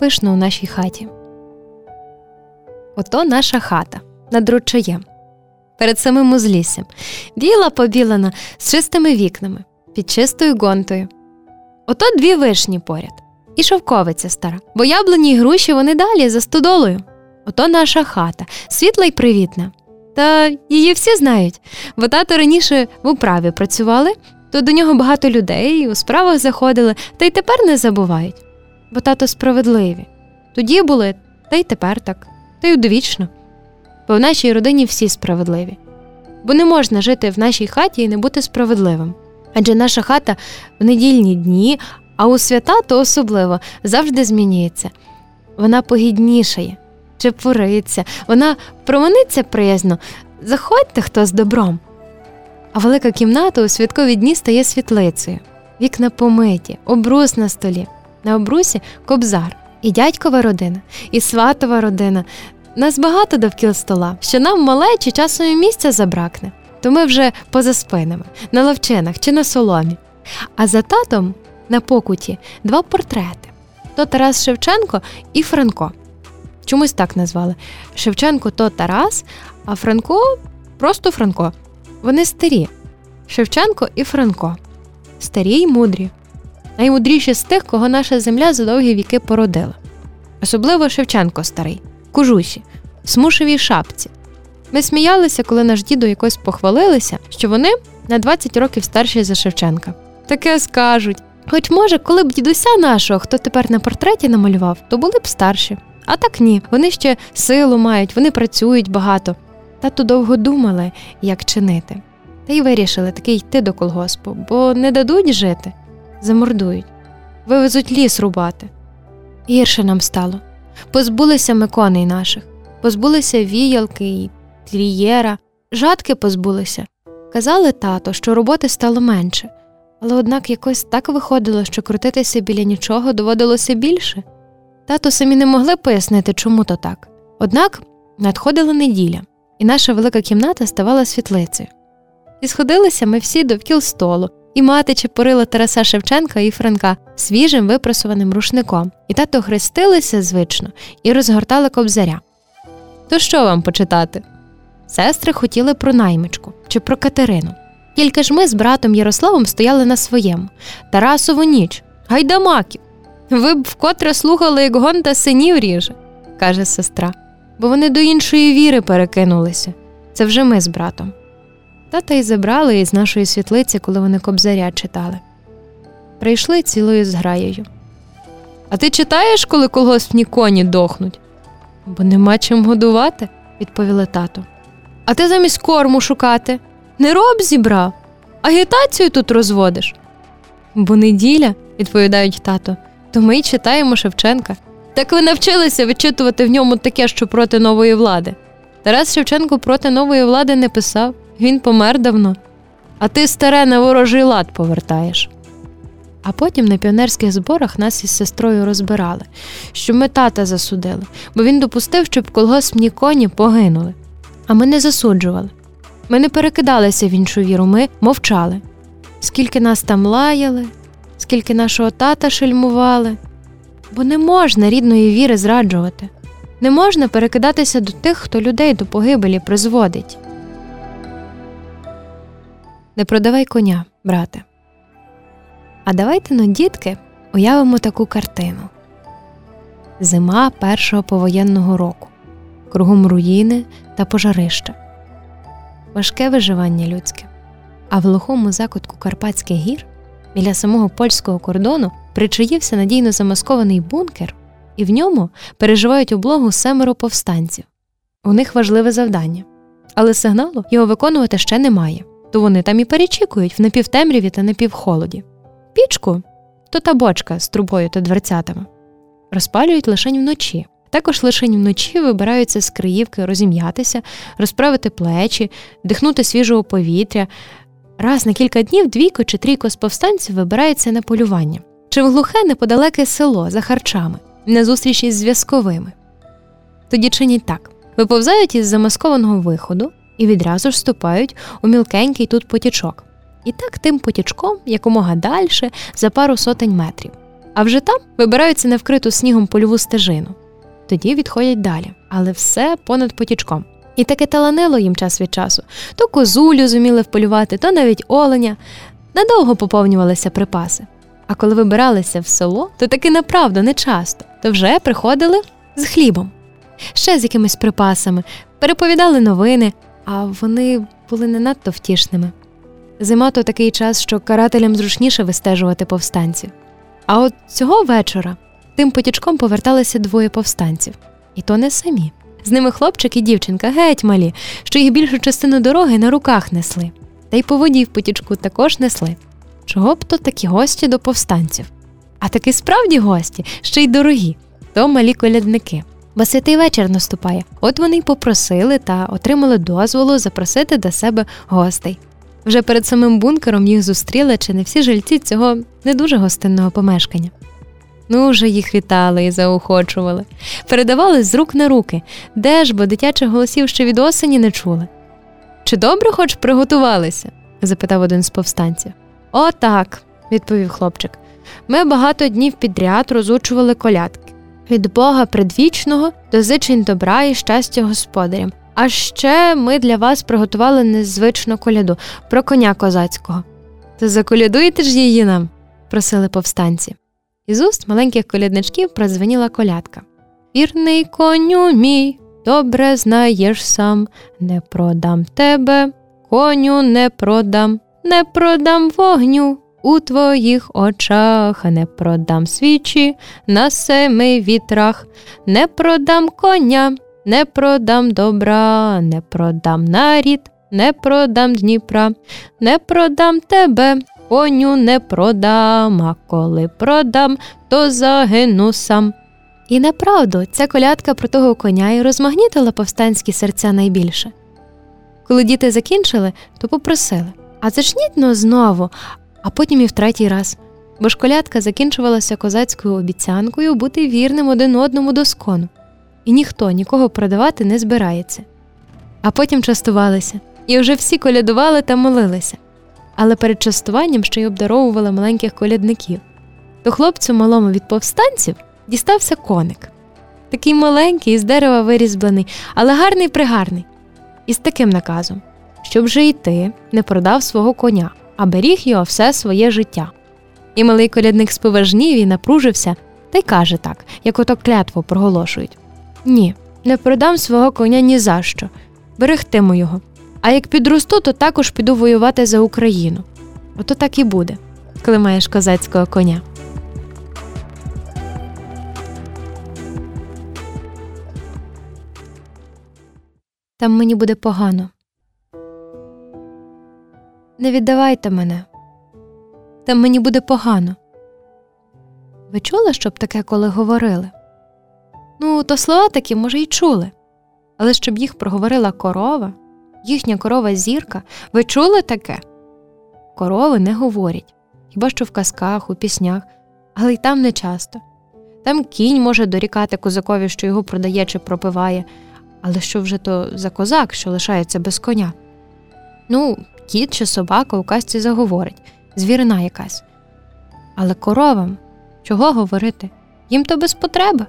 пишно у нашій хаті. Ото наша хата над ручаєм. Перед самим узліссям. Біла побілена з чистими вікнами, під чистою гонтою. Ото дві вишні поряд. І шовковиця стара, бо яблуні й груші вони далі за стодолою. Ото наша хата, світла й привітна. Та її всі знають, бо тато раніше в управі працювали, то до нього багато людей у справах заходили, та й тепер не забувають. Бо тато справедливі. Тоді були, та й тепер так, та й удовічно. Бо в нашій родині всі справедливі. Бо не можна жити в нашій хаті і не бути справедливим. Адже наша хата в недільні дні, а у свята то особливо завжди змінюється. Вона погіднішає, чепуриться, вона проманиться приязно. Заходьте хто з добром. А велика кімната у святкові дні стає світлицею. Вікна помиті, обрус на столі. На обрусі кобзар, і дядькова родина, і сватова родина. Нас багато довкіл стола, що нам малечі часом і місця забракне, то ми вже поза спинами, на ловчинах чи на соломі. А за татом на покуті два портрети то Тарас Шевченко і Франко. Чомусь так назвали. Шевченко то Тарас, а Франко просто Франко. Вони старі. Шевченко і Франко. Старі й мудрі. Наймудріші з тих, кого наша земля за довгі віки породила. Особливо Шевченко старий, кужусі, в смушевій шапці. Ми сміялися, коли наш дідо якось похвалилися, що вони на 20 років старші за Шевченка. Таке скажуть. Хоч, може, коли б дідуся нашого, хто тепер на портреті намалював, то були б старші. А так ні, вони ще силу мають, вони працюють багато. Тато довго думали, як чинити. Та й вирішили таки йти до колгоспу, бо не дадуть жити, замордують, вивезуть ліс рубати. Гірше нам стало. Позбулися ми коней наших, позбулися віялки і трієра, жадки позбулися. Казали тато, що роботи стало менше, але однак якось так виходило, що крутитися біля нічого доводилося більше. Тато самі не могли пояснити, чому то так. Однак надходила неділя, і наша велика кімната ставала світлицею. І сходилися ми всі довкіл столу, і мати чепурила Тараса Шевченка і Франка свіжим випросуваним рушником, і тато хрестилися звично і розгортали кобзаря. То що вам почитати? Сестри хотіли про наймичку чи про Катерину. Тільки ж ми з братом Ярославом стояли на своєму Тарасову ніч, гайдамаків. Ви б вкотре слухали, як гонта синів ріже, каже сестра, бо вони до іншої віри перекинулися. Це вже ми з братом. Тата й забрали із нашої світлиці, коли вони кобзаря читали. Прийшли цілою зграєю. А ти читаєш, коли колгоспні коні дохнуть? Бо нема чим годувати, відповіли тато. А ти замість корму шукати. Не роб зібрав, агітацію тут розводиш. Бо неділя, відповідають тато, то ми й читаємо Шевченка. Так ви навчилися вичитувати в ньому таке, що проти нової влади. Тарас Шевченко проти нової влади не писав, він помер давно, а ти старе на ворожий лад повертаєш. А потім на піонерських зборах нас із сестрою розбирали, що ми тата засудили, бо він допустив, щоб колгоспні коні погинули. А ми не засуджували. Ми не перекидалися в іншу віру, ми мовчали. Скільки нас там лаяли, скільки нашого тата шельмували, бо не можна рідної віри зраджувати, не можна перекидатися до тих, хто людей до погибелі призводить. Не продавай коня, брате. А давайте ну, дітки, уявимо таку картину Зима першого повоєнного року, кругом руїни та пожарища, важке виживання людське. А в глухому закутку Карпатських гір біля самого польського кордону причаївся надійно замаскований бункер, і в ньому переживають облогу семеро повстанців. У них важливе завдання, але сигналу його виконувати ще немає, то вони там і перечікують в напівтемряві та напівхолоді. Пічку то та бочка з трубою та дверцятами. Розпалюють лише вночі. Також лише вночі вибираються з Криївки розім'ятися, розправити плечі, дихнути свіжого повітря. Раз на кілька днів двійко чи трійко з повстанців вибирається на полювання чи в глухе неподалеке село за харчами, на зустріч із зв'язковими. Тоді чинять так: виповзають із замаскованого виходу і відразу ж вступають у мілкенький тут потічок. І так тим потічком якомога далі за пару сотень метрів. а вже там вибираються на вкриту снігом польову стежину. Тоді відходять далі, але все понад потічком. І таке таланило їм час від часу то козулю зуміли вполювати, то навіть оленя. Надовго поповнювалися припаси. А коли вибиралися в село, то таки направду не часто, то вже приходили з хлібом, ще з якимись припасами, переповідали новини, а вони були не надто втішними. Зима то такий час, що карателям зручніше вистежувати повстанців. А от цього вечора тим потічком поверталися двоє повстанців, і то не самі. З ними хлопчик і дівчинка геть малі, що їх більшу частину дороги на руках несли, та й по воді в потічку також несли. Чого б то такі гості до повстанців? А таки справді гості, ще й дорогі, то малі колядники. Бо святий вечір наступає. От вони й попросили та отримали дозволу запросити до себе гостей. Вже перед самим бункером їх зустріли чи не всі жильці цього не дуже гостинного помешкання. Ну, вже їх вітали і заохочували, передавали з рук на руки, де ж, бо дитячих голосів ще від осені не чули. Чи добре хоч приготувалися? запитав один з повстанців. «О, так», – відповів хлопчик. Ми багато днів підряд розучували колядки від Бога предвічного до зичень добра і щастя господарям. А ще ми для вас приготували незвичну коляду про коня козацького. То заколядуєте ж її нам? просили повстанці. Із уст маленьких колядничків прозвеніла колядка. Вірний коню мій, добре знаєш сам, не продам тебе, коню не продам, не продам вогню. У твоїх очах не продам свічі на семи вітрах, не продам коня, не продам добра, не продам нарід, не продам Дніпра, не продам тебе, коню не продам, а коли продам, то загину сам. І направду ця колядка про того коня і розмагнітила повстанські серця найбільше. Коли діти закінчили, то попросили А зачніть но знову, а потім і в третій раз, бо ж колядка закінчувалася козацькою обіцянкою бути вірним один одному до скону, і ніхто нікого продавати не збирається. А потім частувалися, і вже всі колядували та молилися але перед частуванням ще й обдаровували маленьких колядників. То хлопцю малому від повстанців дістався коник. Такий маленький, із дерева вирізблений, але гарний пригарний. І з таким наказом, щоб же й ти не продав свого коня, а беріг його все своє життя. І малий колядник споважнів і напружився та й каже так, як ото клятву проголошують: Ні, не продам свого коня ні за що, берегтиму його. А як підросту, то також піду воювати за Україну. Ото так і буде, коли маєш козацького коня. Там мені буде погано. Не віддавайте мене. Там мені буде погано. Ви чули, щоб таке коли говорили? Ну, то слова такі, може, й чули, але щоб їх проговорила корова їхня корова зірка. Ви чули таке? Корови не говорять, хіба що в казках, у піснях, але й там не часто. Там кінь може дорікати козакові, що його продає чи пропиває, але що вже то за козак, що лишається без коня? Ну, кіт чи собака у казці заговорить, звірина якась. Але коровам чого говорити? Їм то без потреби.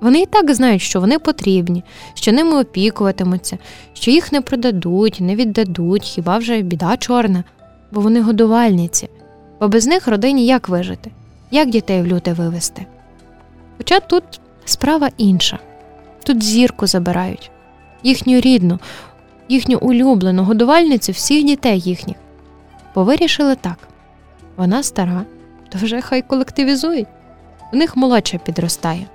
Вони і так знають, що вони потрібні, що ними опікуватимуться, що їх не продадуть, не віддадуть, хіба вже біда чорна, бо вони годувальниці, бо без них родині як вижити, як дітей в люте вивести. Хоча тут справа інша тут зірку забирають, їхню рідну, їхню улюблену годувальницю всіх дітей їхніх. Бо вирішили так вона стара, то вже хай колективізують, у них молодша підростає.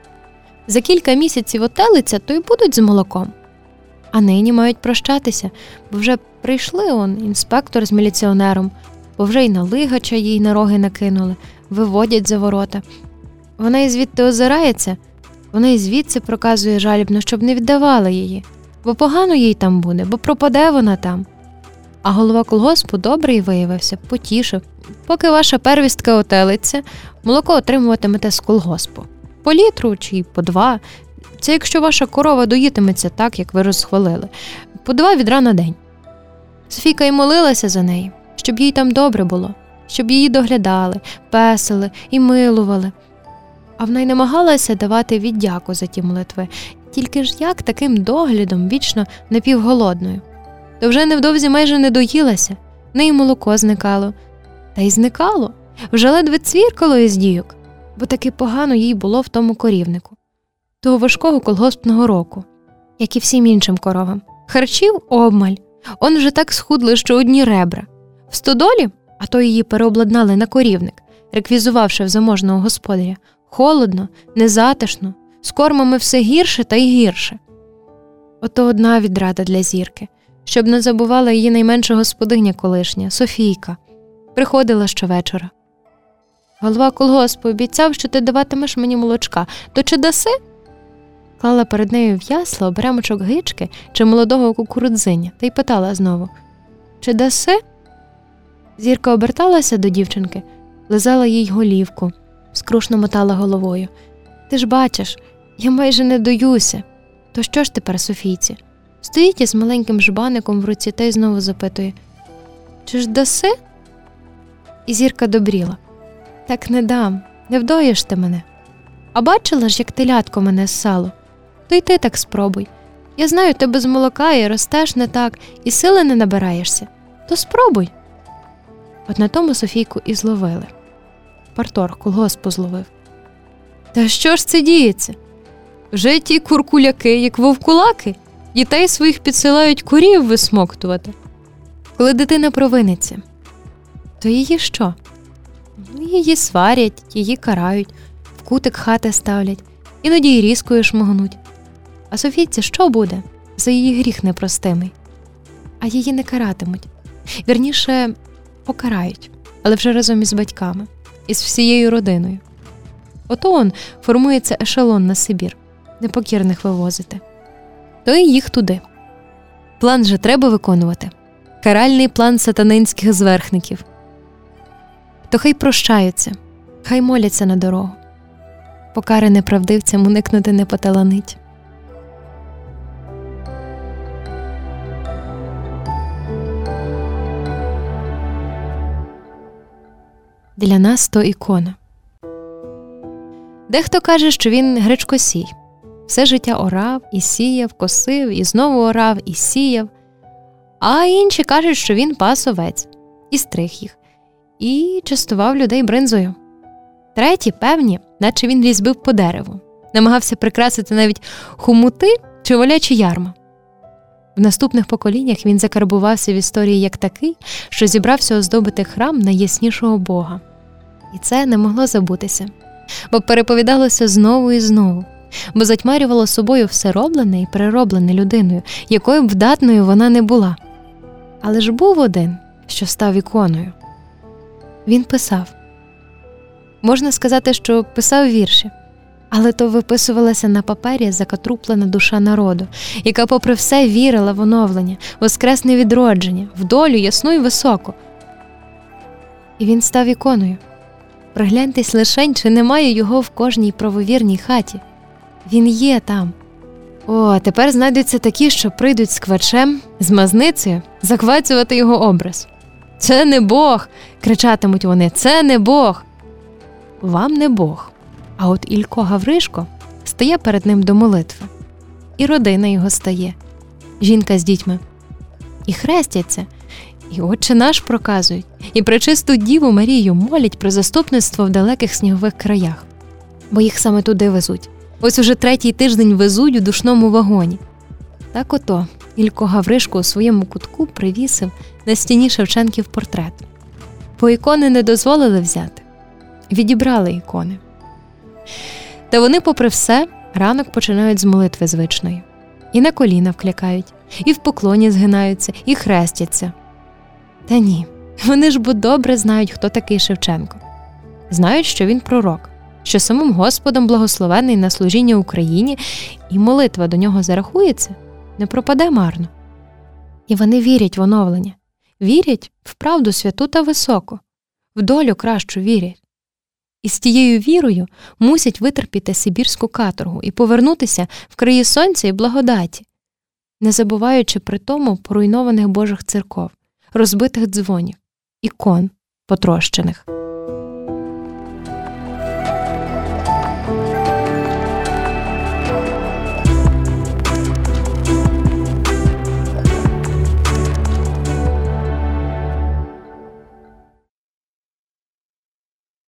За кілька місяців отелиться, то й будуть з молоком. А нині мають прощатися, бо вже прийшли он інспектор з міліціонером, бо вже й на лигача їй на роги накинули, виводять за ворота. Вона і звідти озирається, вона і звідси проказує жалібно, щоб не віддавали її, бо погано їй там буде, бо пропаде вона там. А голова колгоспу добрий виявився, потішив. Поки ваша первістка отелиться, молоко отримуватимете з колгоспу по літру чи по два. Це якщо ваша корова доїтиметься так, як ви розхвалили, по два відра на день. Софійка й молилася за неї, щоб їй там добре було, щоб її доглядали, песили і милували, А вона й намагалася давати віддяку за ті молитви, тільки ж як таким доглядом вічно напівголодною. То вже невдовзі майже не доїлася, в неї молоко зникало, та й зникало, вже ледве цвіркало із дійок, бо таки погано їй було в тому корівнику, того важкого колгоспного року, як і всім іншим коровам. Харчів обмаль, он вже так схудли, що одні ребра. В стодолі, а то її переобладнали на корівник, реквізувавши в заможного господаря, холодно, незатишно, з кормами все гірше та й гірше. Ото одна відрада для зірки, щоб не забувала її найменша господиня колишня, Софійка, приходила щовечора. Голова колгоспу обіцяв, що ти даватимеш мені молочка, то чи даси? Клала перед нею в ясла оберемочок гички чи молодого кукурудзиня та й питала знову Чи даси? Зірка оберталася до дівчинки, лизала їй голівку, скрушно мотала головою. Ти ж бачиш, я майже не доюся. То що ж тепер, Софійці? Стоїть із маленьким жбаником в руці та й знову запитує Чи ж даси? І зірка добріла. Так не дам, не вдоїш ти мене. А бачила ж, як телятко мене ссало? То й ти так спробуй. Я знаю, ти без молока і ростеш не так, і сили не набираєшся. То спробуй. От на тому Софійку і зловили. Парторг колгоспу зловив. Та що ж це діється? Вже ті куркуляки, як вовкулаки, дітей своїх підсилають курів висмоктувати. Коли дитина провиниться, то її що? Ну, Її сварять, її карають, в кутик хати ставлять, іноді й різкою шмогнуть. А Софійці що буде за її гріх непростимий? А її не каратимуть. Вірніше, покарають, але вже разом із батьками, із всією родиною. Ото он формується ешелон на Сибір, непокірних вивозити. То й їх туди. План же треба виконувати каральний план сатанинських зверхників. То хай прощаються, хай моляться на дорогу. Покари неправдивцям уникнути не поталанить. Для нас то ікона. Дехто каже, що він гречкосій. Все життя орав і сіяв, косив, і знову орав і сіяв, а інші кажуть, що він пас овець і стриг їх, і частував людей бринзою. Треті, певні, наче він різьбив по дереву, намагався прикрасити навіть хумути чи волячі ярма. В наступних поколіннях він закарбувався в історії як такий, що зібрався оздобити храм найяснішого Бога. І це не могло забутися, бо переповідалося знову і знову, бо затьмарювало собою все роблене і перероблене людиною, якою б вдатною вона не була. Але ж був один, що став іконою. Він писав можна сказати, що писав вірші, але то виписувалася на папері закатруплена душа народу, яка, попри все, вірила в оновлення, воскресне відродження, в долю ясну і високу. І він став іконою. Пригляньтесь лишень, чи немає його в кожній правовірній хаті. Він є там. О, тепер знайдуться такі, що прийдуть з квачем, з мазницею, заквацювати його образ. Це не Бог. кричатимуть вони, це не Бог. Вам не Бог. А от Ілько Гавришко стає перед ним до молитви, і родина його стає, жінка з дітьми. І хрестяться, і Отче наш проказують, і пречисту Діву Марію молять про заступництво в далеких снігових краях, бо їх саме туди везуть. Ось уже третій тиждень везуть у душному вагоні. Так ото Ілько Гавришко у своєму кутку привісив на стіні Шевченків портрет. Бо ікони не дозволили взяти, відібрали ікони. Та вони, попри все, ранок починають з молитви звичної, і на коліна вклякають, і в поклоні згинаються, і хрестяться. Та ні, вони ж бо добре знають, хто такий Шевченко, знають, що він пророк, що самим Господом благословений на служіння Україні, і молитва до нього зарахується, не пропаде марно. І вони вірять в оновлення, вірять в правду святу та високу, в долю кращу вірять. І з тією вірою мусять витерпіти Сибірську каторгу і повернутися в краї сонця і благодаті, не забуваючи при тому поруйнованих Божих церков розбитих дзвонів, ікон потрощених.